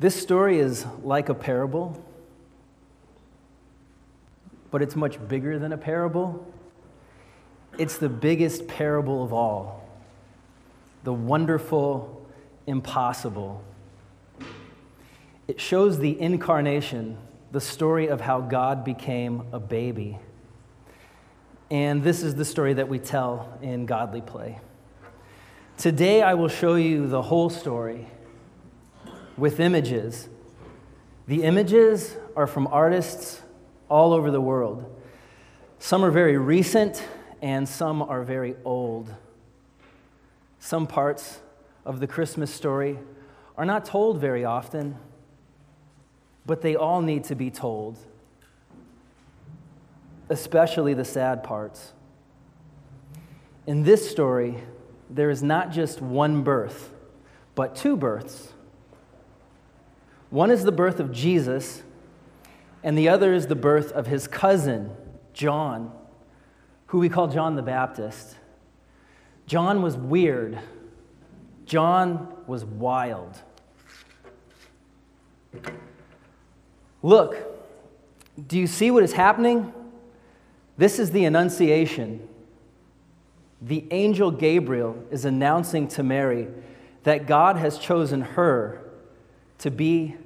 This story is like a parable, but it's much bigger than a parable. It's the biggest parable of all the wonderful, impossible. It shows the incarnation, the story of how God became a baby. And this is the story that we tell in Godly Play. Today, I will show you the whole story with images. The images are from artists all over the world. Some are very recent, and some are very old. Some parts of the Christmas story are not told very often, but they all need to be told, especially the sad parts. In this story, there is not just one birth, but two births. One is the birth of Jesus, and the other is the birth of his cousin, John, who we call John the Baptist. John was weird, John was wild. Look, do you see what is happening? This is the Annunciation. The angel Gabriel is announcing to Mary that God has chosen her to be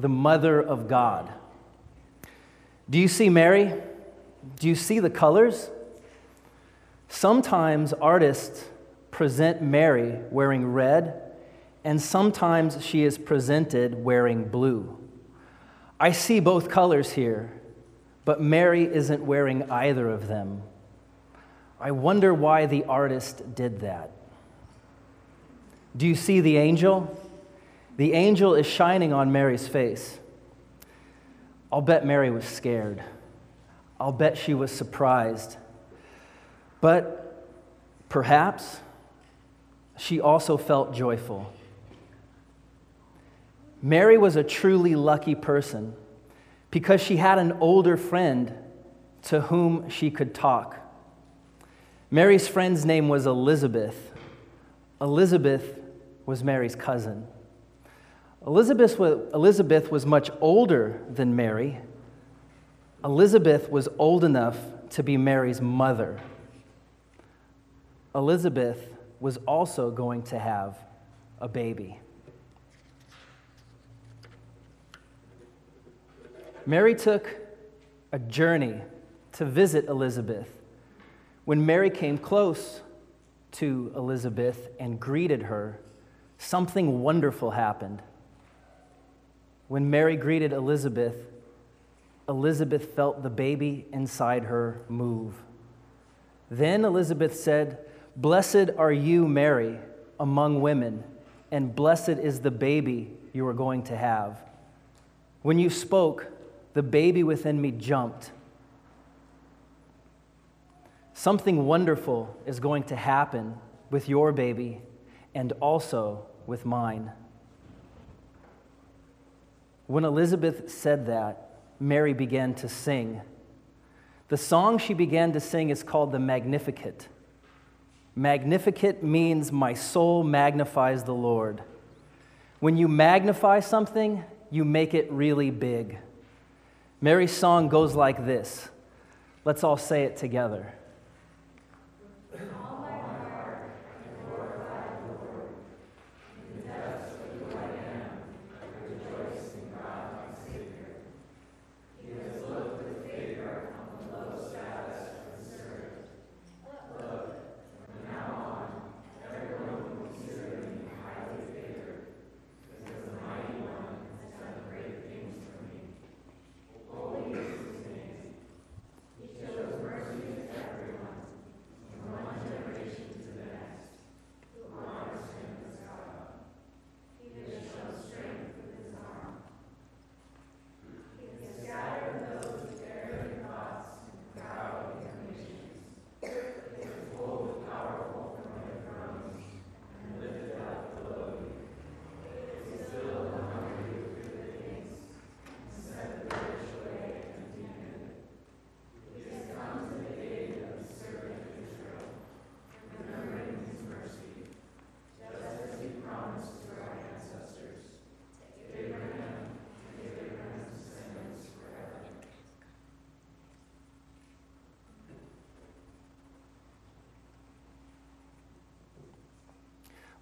the mother of God. Do you see Mary? Do you see the colors? Sometimes artists present Mary wearing red, and sometimes she is presented wearing blue. I see both colors here, but Mary isn't wearing either of them. I wonder why the artist did that. Do you see the angel? The angel is shining on Mary's face. I'll bet Mary was scared. I'll bet she was surprised. But perhaps she also felt joyful. Mary was a truly lucky person because she had an older friend to whom she could talk. Mary's friend's name was Elizabeth. Elizabeth was Mary's cousin. Elizabeth was, Elizabeth was much older than Mary. Elizabeth was old enough to be Mary's mother. Elizabeth was also going to have a baby. Mary took a journey to visit Elizabeth. When Mary came close to Elizabeth and greeted her, something wonderful happened. When Mary greeted Elizabeth, Elizabeth felt the baby inside her move. Then Elizabeth said, Blessed are you, Mary, among women, and blessed is the baby you are going to have. When you spoke, the baby within me jumped. Something wonderful is going to happen with your baby and also with mine. When Elizabeth said that, Mary began to sing. The song she began to sing is called the Magnificat. Magnificat means my soul magnifies the Lord. When you magnify something, you make it really big. Mary's song goes like this. Let's all say it together.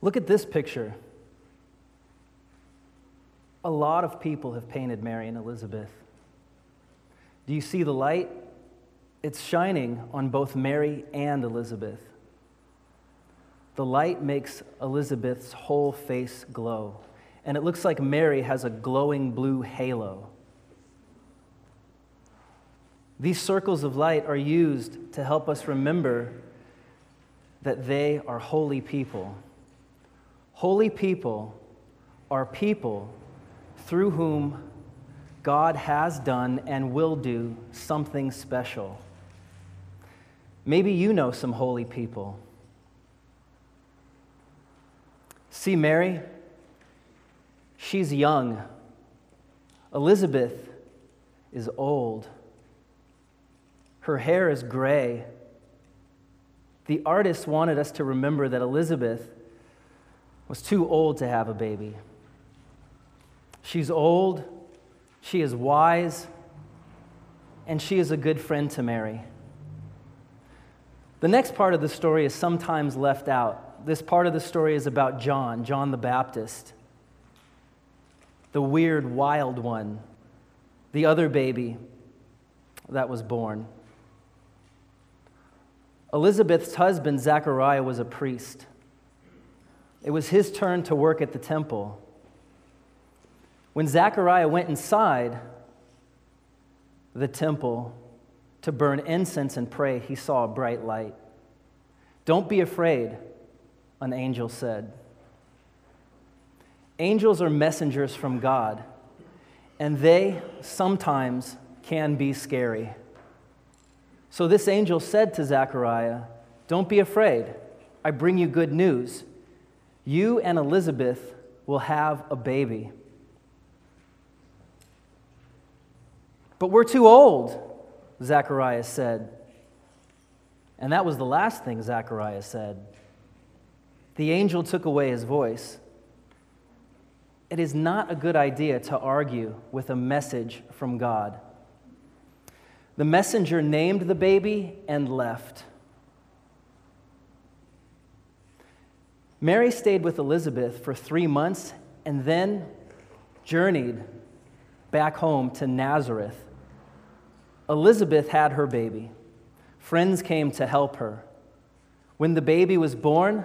Look at this picture. A lot of people have painted Mary and Elizabeth. Do you see the light? It's shining on both Mary and Elizabeth. The light makes Elizabeth's whole face glow, and it looks like Mary has a glowing blue halo. These circles of light are used to help us remember that they are holy people. Holy people are people through whom God has done and will do something special. Maybe you know some holy people. See, Mary, she's young. Elizabeth is old. Her hair is gray. The artist wanted us to remember that Elizabeth was too old to have a baby. She's old, she is wise, and she is a good friend to Mary. The next part of the story is sometimes left out. This part of the story is about John, John the Baptist, the weird, wild one, the other baby that was born. Elizabeth's husband, Zachariah, was a priest. It was his turn to work at the temple. When Zechariah went inside the temple to burn incense and pray, he saw a bright light. Don't be afraid, an angel said. Angels are messengers from God, and they sometimes can be scary. So this angel said to Zechariah, Don't be afraid. I bring you good news. You and Elizabeth will have a baby. But we're too old, Zacharias said. And that was the last thing Zacharias said. The angel took away his voice. It is not a good idea to argue with a message from God. The messenger named the baby and left. Mary stayed with Elizabeth for three months and then journeyed back home to Nazareth. Elizabeth had her baby. Friends came to help her. When the baby was born,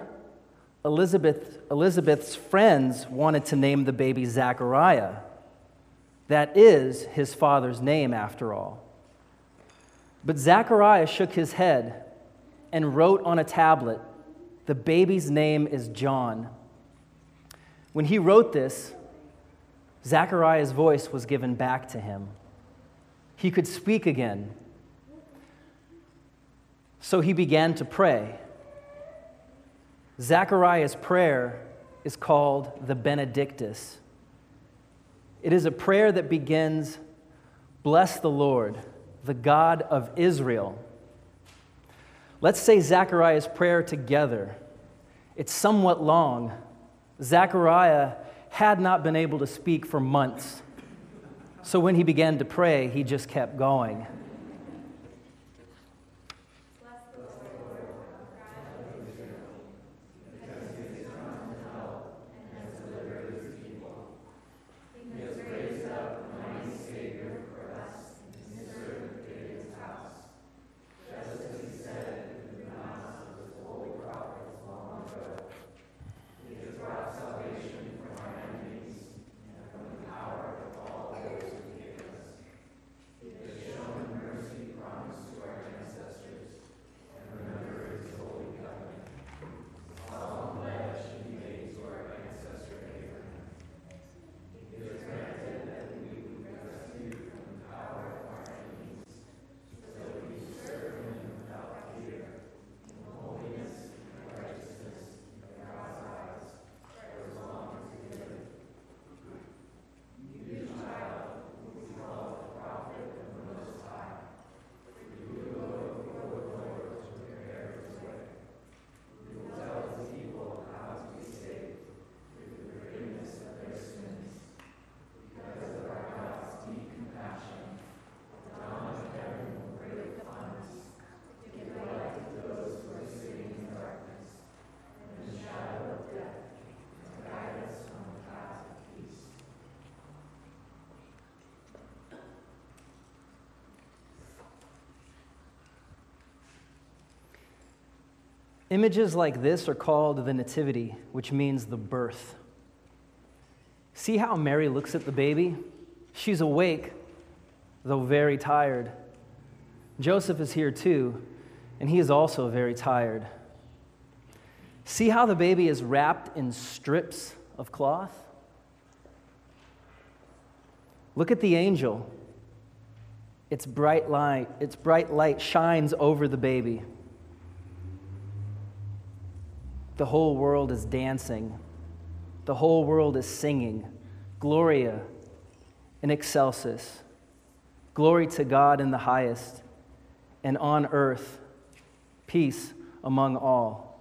Elizabeth, Elizabeth's friends wanted to name the baby Zachariah. That is his father's name, after all. But Zachariah shook his head and wrote on a tablet the baby's name is John. When he wrote this, Zachariah's voice was given back to him. He could speak again. So he began to pray. Zachariah's prayer is called the Benedictus. It is a prayer that begins, Bless the Lord, the God of Israel. Let's say Zechariah's prayer together. It's somewhat long. Zechariah had not been able to speak for months. So when he began to pray, he just kept going. Images like this are called the Nativity, which means the birth. See how Mary looks at the baby? She's awake, though very tired. Joseph is here too, and he is also very tired. See how the baby is wrapped in strips of cloth? Look at the angel. Its bright light, its bright light shines over the baby. The whole world is dancing. The whole world is singing. Gloria in excelsis. Glory to God in the highest, and on earth, peace among all.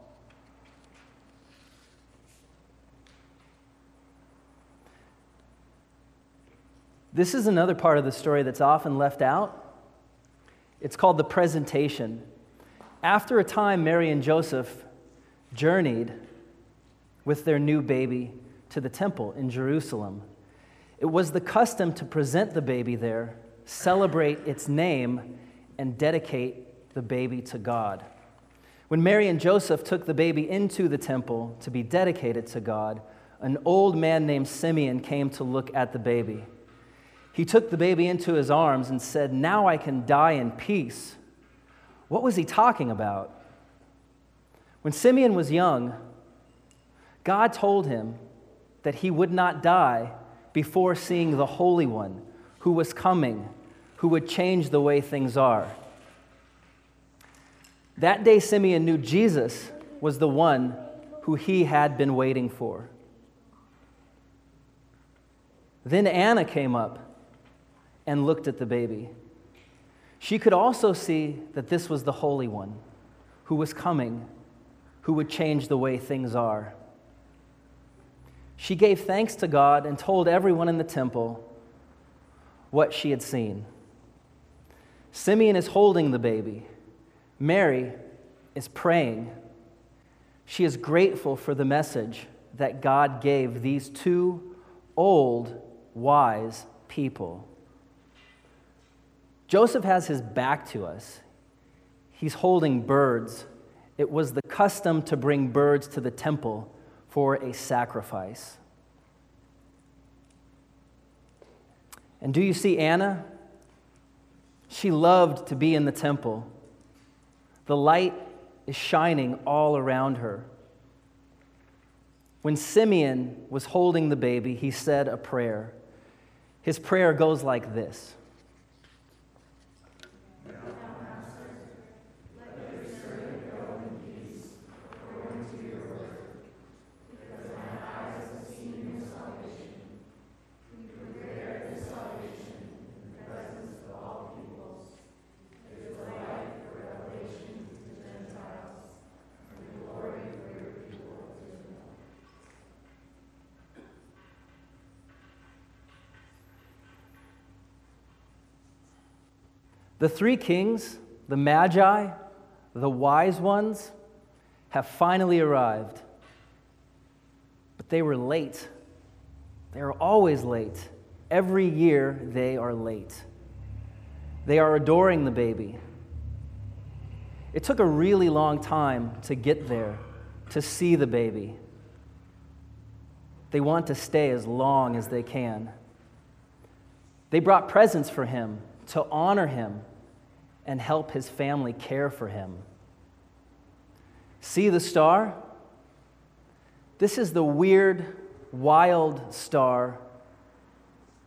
This is another part of the story that's often left out. It's called the presentation. After a time, Mary and Joseph journeyed with their new baby to the temple in Jerusalem. It was the custom to present the baby there, celebrate its name, and dedicate the baby to God. When Mary and Joseph took the baby into the temple to be dedicated to God, an old man named Simeon came to look at the baby. He took the baby into his arms and said, Now I can die in peace. What was he talking about? When Simeon was young, God told him that he would not die before seeing the Holy One who was coming, who would change the way things are. That day, Simeon knew Jesus was the one who he had been waiting for. Then Anna came up and looked at the baby. She could also see that this was the Holy One who was coming, who would change the way things are. She gave thanks to God and told everyone in the temple what she had seen. Simeon is holding the baby. Mary is praying. She is grateful for the message that God gave these two old, wise people. Joseph has his back to us. He's holding birds. It was the custom to bring birds to the temple for a sacrifice. And do you see Anna? She loved to be in the temple. The light is shining all around her. When Simeon was holding the baby, he said a prayer. His prayer goes like this The three kings, the Magi, the wise ones, have finally arrived. But they were late. They are always late. Every year they are late. They are adoring the baby. It took a really long time to get there, to see the baby. They want to stay as long as they can. They brought presents for him to honor him and help his family care for him. See the star? This is the weird, wild star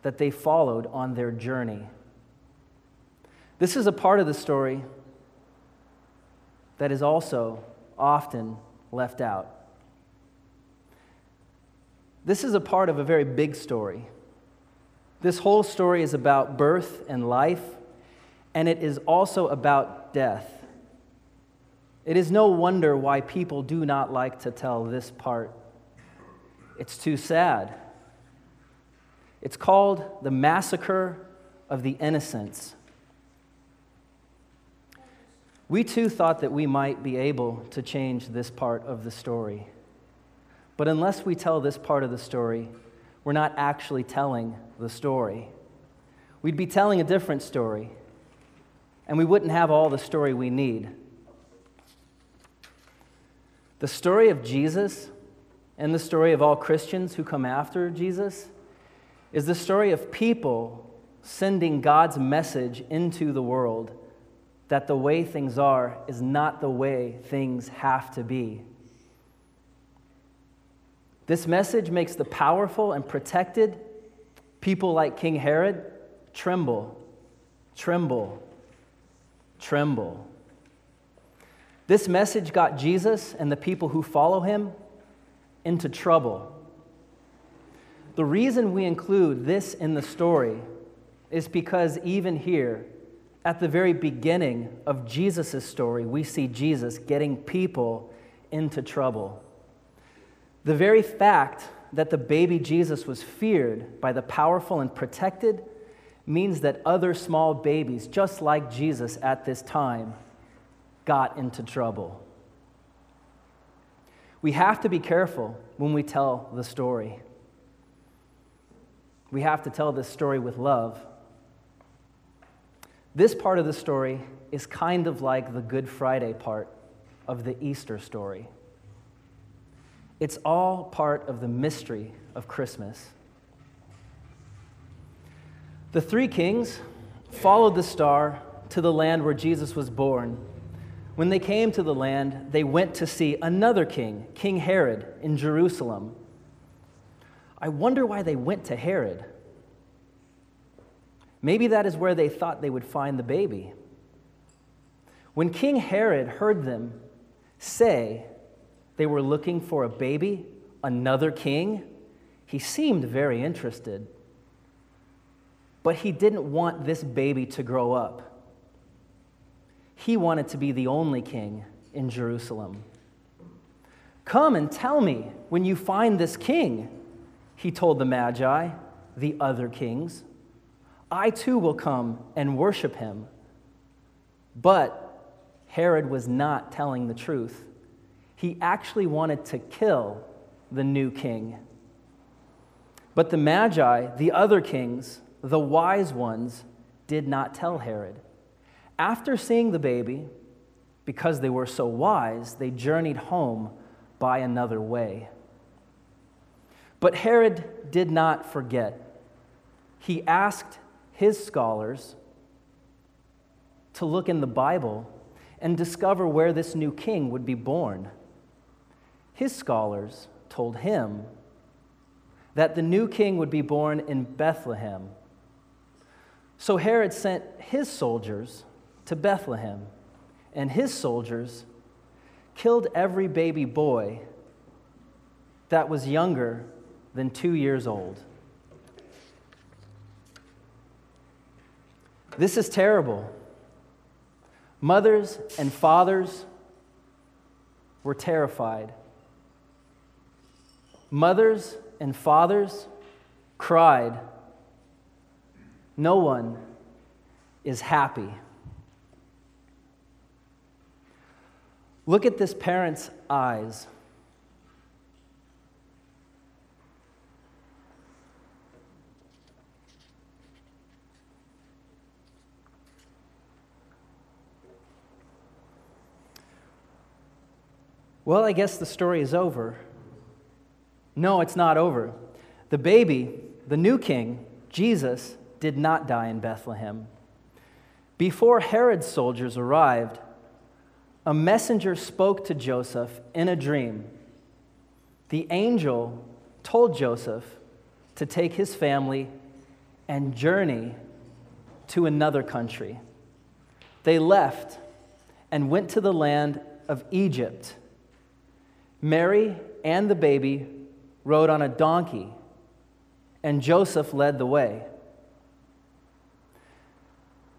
that they followed on their journey. This is a part of the story that is also often left out. This is a part of a very big story. This whole story is about birth and life and it is also about death. It is no wonder why people do not like to tell this part. It's too sad. It's called the Massacre of the Innocents. We too thought that we might be able to change this part of the story. But unless we tell this part of the story, we're not actually telling the story. We'd be telling a different story and we wouldn't have all the story we need. The story of Jesus and the story of all Christians who come after Jesus is the story of people sending God's message into the world that the way things are is not the way things have to be. This message makes the powerful and protected, people like King Herod, tremble, tremble, tremble. This message got Jesus and the people who follow him into trouble. The reason we include this in the story is because even here, at the very beginning of Jesus' story, we see Jesus getting people into trouble. The very fact that the baby Jesus was feared by the powerful and protected means that other small babies, just like Jesus at this time, got into trouble. We have to be careful when we tell the story. We have to tell this story with love. This part of the story is kind of like the Good Friday part of the Easter story. It's all part of the mystery of Christmas. The three kings followed the star to the land where Jesus was born. When they came to the land, they went to see another king, King Herod, in Jerusalem. I wonder why they went to Herod. Maybe that is where they thought they would find the baby. When King Herod heard them say they were looking for a baby, another king, he seemed very interested. But he didn't want this baby to grow up. He wanted to be the only king in Jerusalem. Come and tell me when you find this king, he told the Magi, the other kings. I too will come and worship him. But Herod was not telling the truth. He actually wanted to kill the new king. But the Magi, the other kings, the wise ones did not tell Herod. After seeing the baby, because they were so wise, they journeyed home by another way. But Herod did not forget. He asked his scholars to look in the Bible and discover where this new king would be born. His scholars told him that the new king would be born in Bethlehem so Herod sent his soldiers to Bethlehem, and his soldiers killed every baby boy that was younger than two years old. This is terrible. Mothers and fathers were terrified. Mothers and fathers cried no one is happy. Look at this parent's eyes. Well, I guess the story is over. No, it's not over. The baby, the new king, Jesus, did not die in Bethlehem. Before Herod's soldiers arrived, a messenger spoke to Joseph in a dream. The angel told Joseph to take his family and journey to another country. They left and went to the land of Egypt. Mary and the baby rode on a donkey, and Joseph led the way.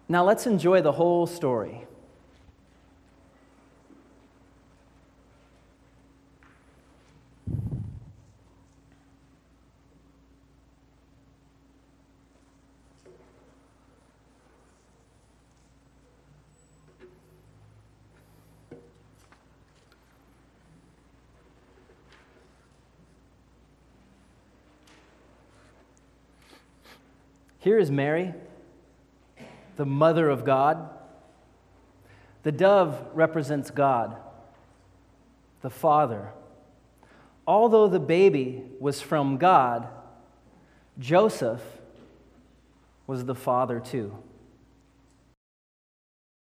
Now let's enjoy the whole story. Here is Mary the mother of God. The dove represents God. the father. Although the baby was from God, Joseph was the father too.